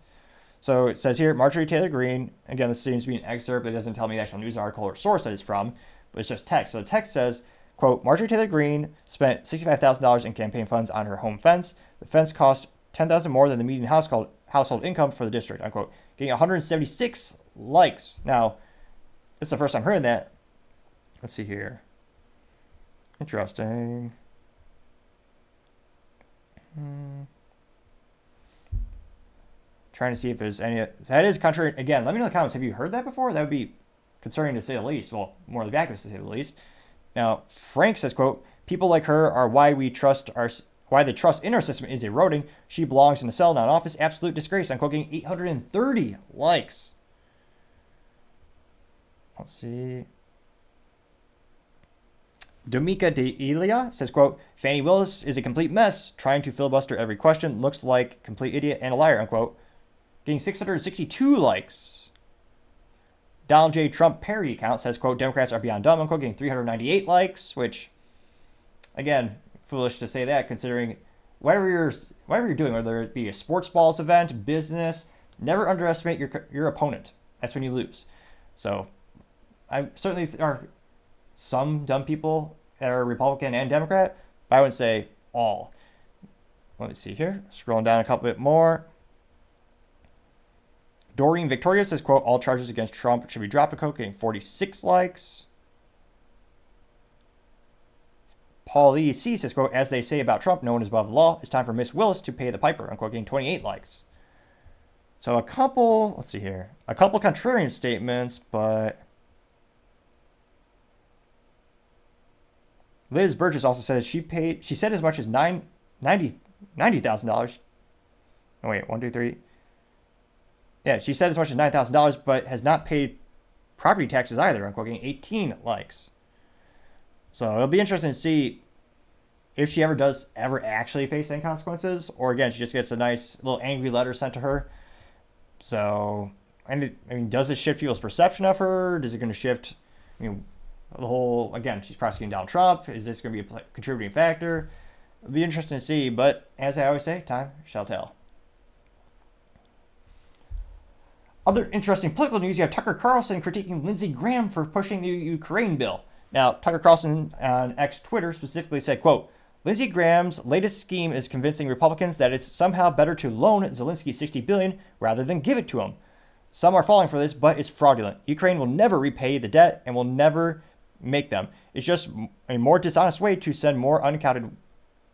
So it says here, Marjorie Taylor Greene. Again, this seems to be an excerpt. It doesn't tell me the actual news article or source that it's from, but it's just text. So the text says, quote, Marjorie Taylor Greene spent $65,000 in campaign funds on her home fence. The fence cost 10000 more than the median household, household income for the district, unquote, getting 176 likes. Now, this is the first time hearing that. Let's see here. Interesting. Hmm trying to see if there's any. That is contrary. Again, let me know in the comments. Have you heard that before? That would be concerning to say the least. Well, more the vacuous to say the least. Now, Frank says, "quote People like her are why we trust our why the trust in our system is eroding. She belongs in a cell, not an office. Absolute disgrace." I'm quoting 830 likes. Let's see. Domika de Ilia says, quote, Fani Willis is a complete mess, trying to filibuster every question, looks like complete idiot and a liar, unquote getting 662 likes. Donald J. Trump parody account says, quote, Democrats are beyond dumb, unquote, getting 398 likes, which, again, foolish to say that considering whatever you're, whatever you're doing, whether it be a sports balls event, business, never underestimate your, your opponent. That's when you lose. So, I certainly there are some dumb people that are Republican and Democrat, but I wouldn't say all. Let me see here. Scrolling down a couple bit more. Doreen Victoria says, quote, all charges against Trump should be dropped, quote, getting 46 likes. Paul E. C says, quote, as they say about Trump, no one is above the law. It's time for Miss Willis to pay the piper, unquote, getting 28 likes. So a couple, let's see here, a couple contrarian statements, but Liz Burgess also says she paid, she said as much as nine, 90, $90,000. Oh, wait, one, two, three. Yeah, she said as much as nine thousand dollars, but has not paid property taxes either. I'm quoting 18 likes. So it'll be interesting to see if she ever does ever actually face any consequences, or again she just gets a nice little angry letter sent to her. So I mean, does it shift people's perception of her? Is it going to shift? I mean, the whole again, she's prosecuting Donald Trump. Is this going to be a contributing factor? It'll be interesting to see, but as I always say, time shall tell. Other interesting political news you have Tucker Carlson critiquing Lindsey Graham for pushing the Ukraine bill. Now, Tucker Carlson on X Twitter specifically said, quote, Lindsey Graham's latest scheme is convincing Republicans that it's somehow better to loan Zelensky 60 billion rather than give it to him. Some are falling for this, but it's fraudulent. Ukraine will never repay the debt and will never make them. It's just a more dishonest way to send more unaccounted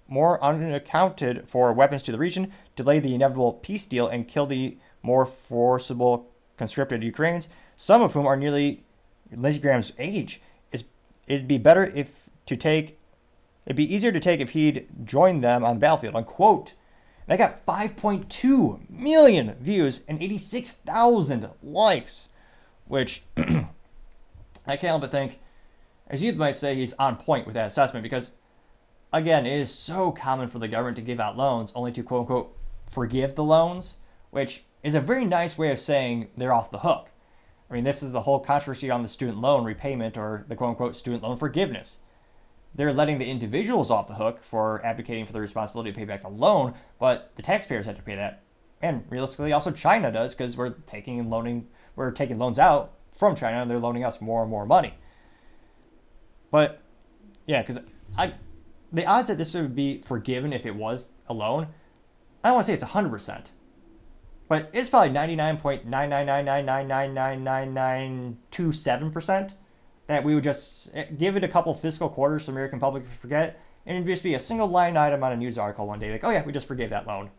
more unaccounted for weapons to the region, delay the inevitable peace deal, and kill the more forcible conscripted Ukrainians, some of whom are nearly Lindsey Graham's age. It's, it'd be better if to take it'd be easier to take if he'd joined them on the battlefield. Unquote. They got 5.2 million views and 86,000 likes, which I can't help but think, as youth might say, he's on point with that assessment because, again, it is so common for the government to give out loans only to quote unquote forgive the loans, which is a very nice way of saying they're off the hook. I mean, this is the whole controversy on the student loan repayment or the quote unquote student loan forgiveness they're letting the individuals off the hook for advocating for the responsibility to pay back the loan, but the taxpayers have to pay that. And realistically, also China does because we're taking and loaning, we're taking loans out from China and they're loaning us more and more money. But yeah, because I, the odds that this would be forgiven if it was a loan, I don't want to say it's 100%, but it's probably 99.999999927% that we would just eh, give it a couple fiscal quarters so American public forget, and it'd just be a single line item on a news article one day, like, oh yeah, we just forgave that loan.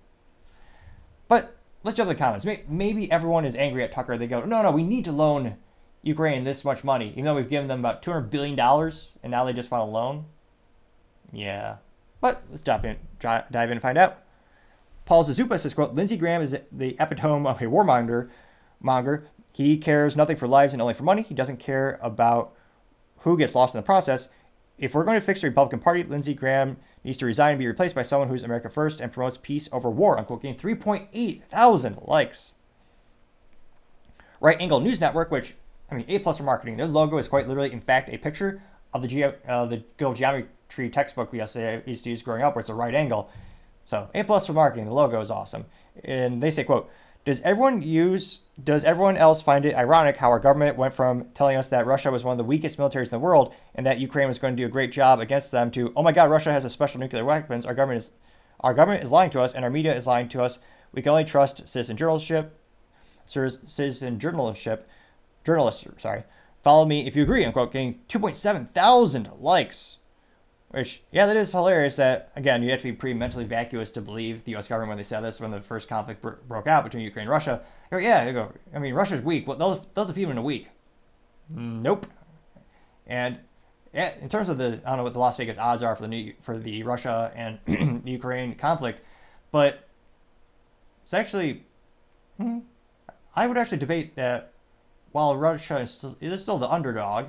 But let's jump to the comments. Maybe everyone is angry at Tucker. They go, no, no, we need to loan Ukraine this much money, even though we've given them about $200 billion, and now they just want a loan. Yeah. But let's dive in, dive in and find out. Paul Zazupa says, quote, Lindsey Graham is the epitome of a warmonger. Monger. He cares nothing for lives and only for money. He doesn't care about who gets lost in the process. If we're going to fix the Republican Party, Lindsey Graham needs to resign and be replaced by someone who's America first and promotes peace over war. Unquote. Getting 3.8 thousand likes. Right Angle News Network, which I mean, A plus for marketing. Their logo is quite literally, in fact, a picture of the ge- uh, the good old geometry textbook we used to use growing up, where it's a right angle. So A plus for marketing. The logo is awesome, and they say, "quote does everyone use does everyone else find it ironic how our government went from telling us that Russia was one of the weakest militaries in the world and that Ukraine was going to do a great job against them to oh my god Russia has a special nuclear weapons our government is our government is lying to us and our media is lying to us we can only trust citizen journalism citizen journalism journalists sorry follow me if you agree unquote getting 2.7 thousand likes which, yeah, that is hilarious. That again, you have to be pretty mentally vacuous to believe the U.S. government when they said this when the first conflict bro- broke out between Ukraine and Russia. Yeah, go. I mean, Russia's weak. Well, they'll they'll defeat them in a week. Nope. And in terms of the, I don't know what the Las Vegas odds are for the new, for the Russia and the Ukraine conflict, but it's actually, hmm, I would actually debate that while Russia is still, is still the underdog,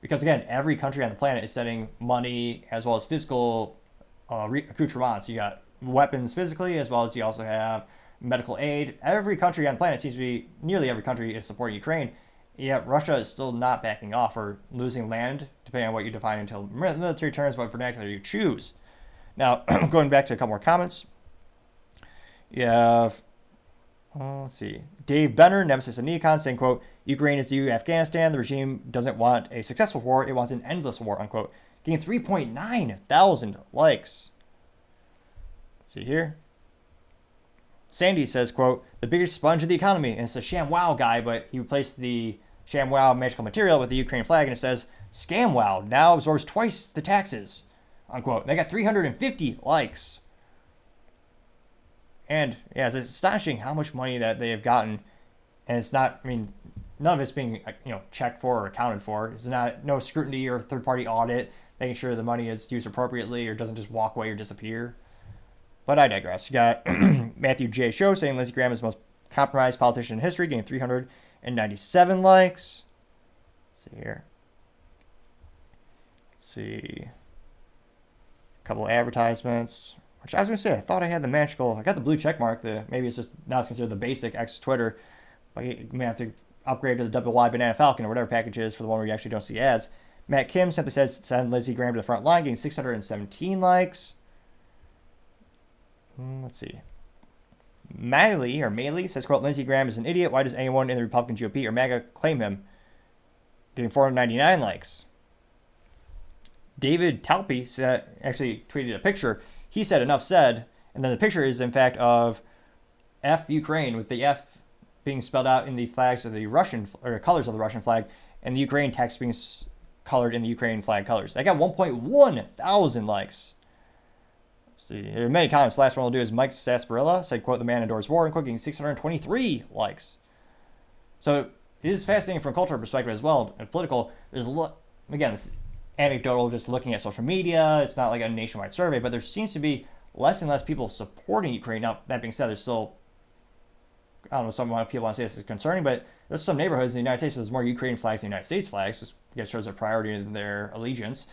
because again, every country on the planet is sending money as well as physical uh, accoutrements. You got weapons physically, as well as you also have medical aid. Every country on the planet seems to be, nearly every country is supporting Ukraine. Yet Russia is still not backing off or losing land, depending on what you define until military terms, what vernacular you choose. Now, going back to a couple more comments. You have, uh, let's see, Dave Benner, Nemesis and Neocon, saying, quote, Ukraine is the Afghanistan. The regime doesn't want a successful war, it wants an endless war, unquote. Getting 3.9 thousand likes. Let's see here. Sandy says, quote, the biggest sponge of the economy. And it's a ShamWow guy, but he replaced the ShamWow magical material with the Ukraine flag, and it says, ScamWow now absorbs twice the taxes, unquote. And they got 350 likes. And yeah, it's astonishing how much money that they have gotten. And it's not, I mean, none of it's being you know checked for or accounted for. It's not no scrutiny or third party audit making sure the money is used appropriately or doesn't just walk away or disappear. But I digress. You got Matthew J. Show saying Lindsey Graham is the most compromised politician in history, getting 397 likes. Let's see here. Let's see. A couple advertisements. Which I was gonna say, I thought I had the magical. I got the blue check mark. The maybe it's just now it's considered the basic X Twitter. But you may have to upgrade to the double Y banana falcon or whatever package is for the one where you actually don't see ads. Matt Kim simply says send Lindsey Graham to the front line, getting 617 likes. Hmm, let's see. Miley or Maley says, quote, Lindsey Graham is an idiot. Why does anyone in the Republican GOP or MAGA claim him? Getting 499 likes. David Talpy said, actually tweeted a picture. He said, enough said. And then the picture is, in fact, of F Ukraine with the F being spelled out in the flags of the Russian or colors of the Russian flag, and the Ukraine text being colored in the Ukraine flag colors. I got 1.1 thousand likes. Let's see, there are many comments. Last one we'll do is Mike Sasparilla said, "quote The man endures war," and quote, 623 likes. So it is fascinating from a cultural perspective as well, and political. There's a lot. Again, it's anecdotal, just looking at social media. It's not like a nationwide survey, but there seems to be less and less people supporting Ukraine. Now, that being said, there's still I don't know, some people want to say this is concerning, but there's some neighborhoods in the United States where there's more Ukrainian flags than United States flags, which I guess shows their priority in their allegiance.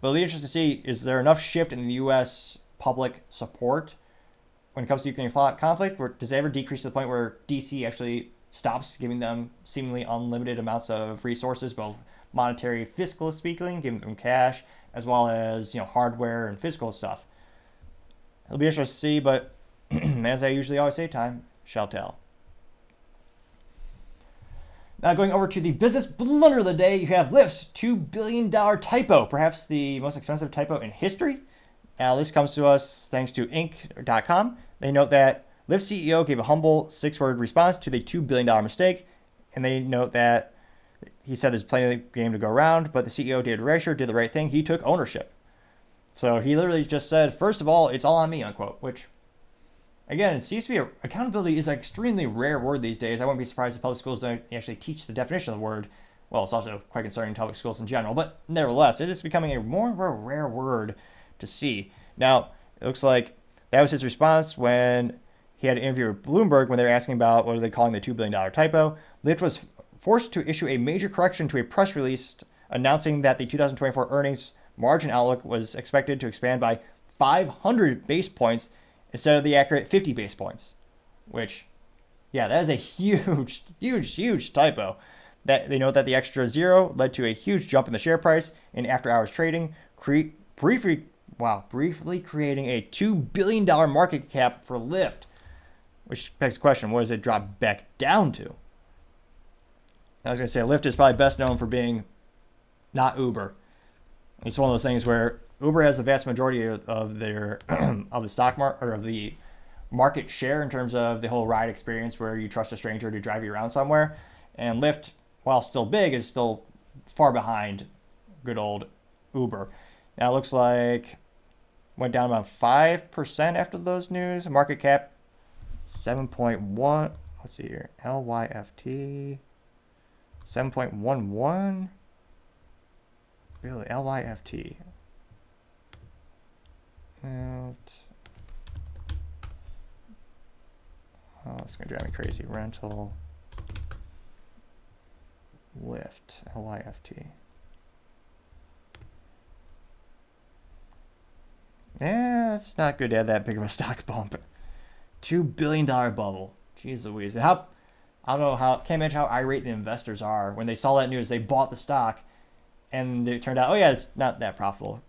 But it'll be interesting to see is there enough shift in the U.S. public support when it comes to Ukrainian conflict? Where, does it ever decrease to the point where D.C. actually stops giving them seemingly unlimited amounts of resources, both monetary, fiscal speaking, giving them cash, as well as you know hardware and physical stuff? It'll be interesting to see, but as I usually always say, time shall tell. Now, going over to the business blunder of the day, you have Lyft's $2 billion typo, perhaps the most expensive typo in history. Now, this comes to us thanks to Inc.com. They note that Lyft CEO gave a humble six word response to the $2 billion mistake, and they note that he said there's plenty of game to go around, but the CEO, David Risher, did the right thing. He took ownership. So he literally just said, first of all, it's all on me, unquote, which Again, it seems to be a, accountability is an extremely rare word these days. I wouldn't be surprised if public schools don't actually teach the definition of the word. Well, it's also quite concerning in public schools in general, but nevertheless, it is becoming a more of a rare word to see. Now, it looks like that was his response when he had an interview with Bloomberg when they were asking about what are they calling the $2 billion typo. Lyft was forced to issue a major correction to a press release announcing that the 2024 earnings margin outlook was expected to expand by 500 base points instead of the accurate 50 base points, which, yeah, that is a huge, huge, huge typo. That they note that the extra zero led to a huge jump in the share price in after-hours trading, cre- briefly, wow, briefly creating a two billion dollar market cap for Lyft, which begs the question: What does it drop back down to? I was going to say Lyft is probably best known for being not Uber. It's one of those things where Uber has the vast majority of, their of the stock market or of the market share in terms of the whole ride experience where you trust a stranger to drive you around somewhere. And Lyft, while still big, is still far behind good old Uber. Now it looks like went down about 5% after those news. Market cap 7.1. Let's see here. LYFT 7.11. Really? LYFT. Out. Oh, it's gonna drive me crazy. Rental. Lift. L-I-F-T. Yeah, it's not good to have that big of a stock bump. Two billion dollar bubble. Jeez Louise. How I don't know how can't imagine how irate the investors are when they saw that news. They bought the stock and it turned out, oh yeah, it's not that profitable.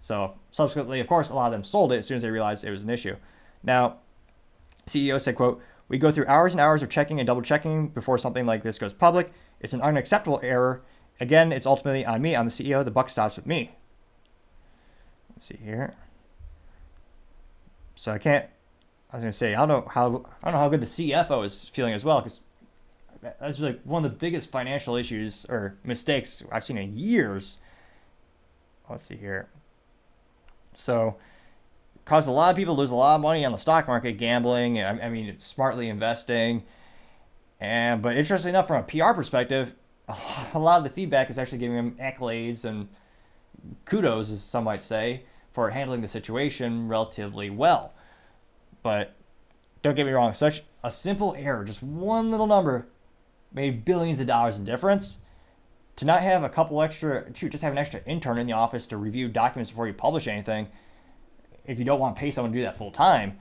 So subsequently, of course, a lot of them sold it as soon as they realized it was an issue. Now, CEO said, quote, we go through hours and hours of checking and double checking before something like this goes public. It's an unacceptable error. Again, it's ultimately on me. I'm the CEO. The buck stops with me. Let's see here. So I can't. I was gonna say I don't know how I don't know how good the CFO is feeling as well because that's like one of the biggest financial issues or mistakes I've seen in years. Let's see here. So, caused a lot of people to lose a lot of money on the stock market, gambling. I, I mean, smartly investing. And but interestingly enough, from a PR perspective, a lot of the feedback is actually giving him accolades and kudos, as some might say, for handling the situation relatively well. But don't get me wrong, such a simple error, just one little number, made billions of dollars in difference. To not have a couple extra, shoot, just have an extra intern in the office to review documents before you publish anything, if you don't want to pay someone to do that full time.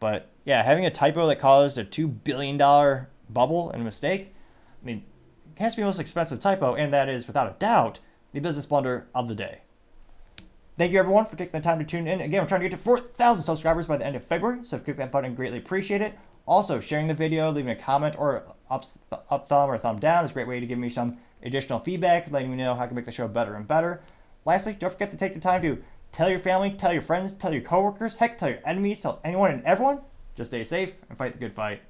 But yeah, having a typo that caused a $2 billion bubble and mistake, I mean, it has to be the most expensive typo, and that is, without a doubt, the business blunder of the day. Thank you everyone for taking the time to tune in. Again, we're trying to get to 4,000 subscribers by the end of February, so if you click that button, greatly appreciate it. Also, sharing the video, leaving a comment or up, up thumb or thumb down is a great way to give me some additional feedback, letting me know how I can make the show better and better. Lastly, don't forget to take the time to tell your family, tell your friends, tell your coworkers, heck, tell your enemies, tell anyone and everyone. Just stay safe and fight the good fight.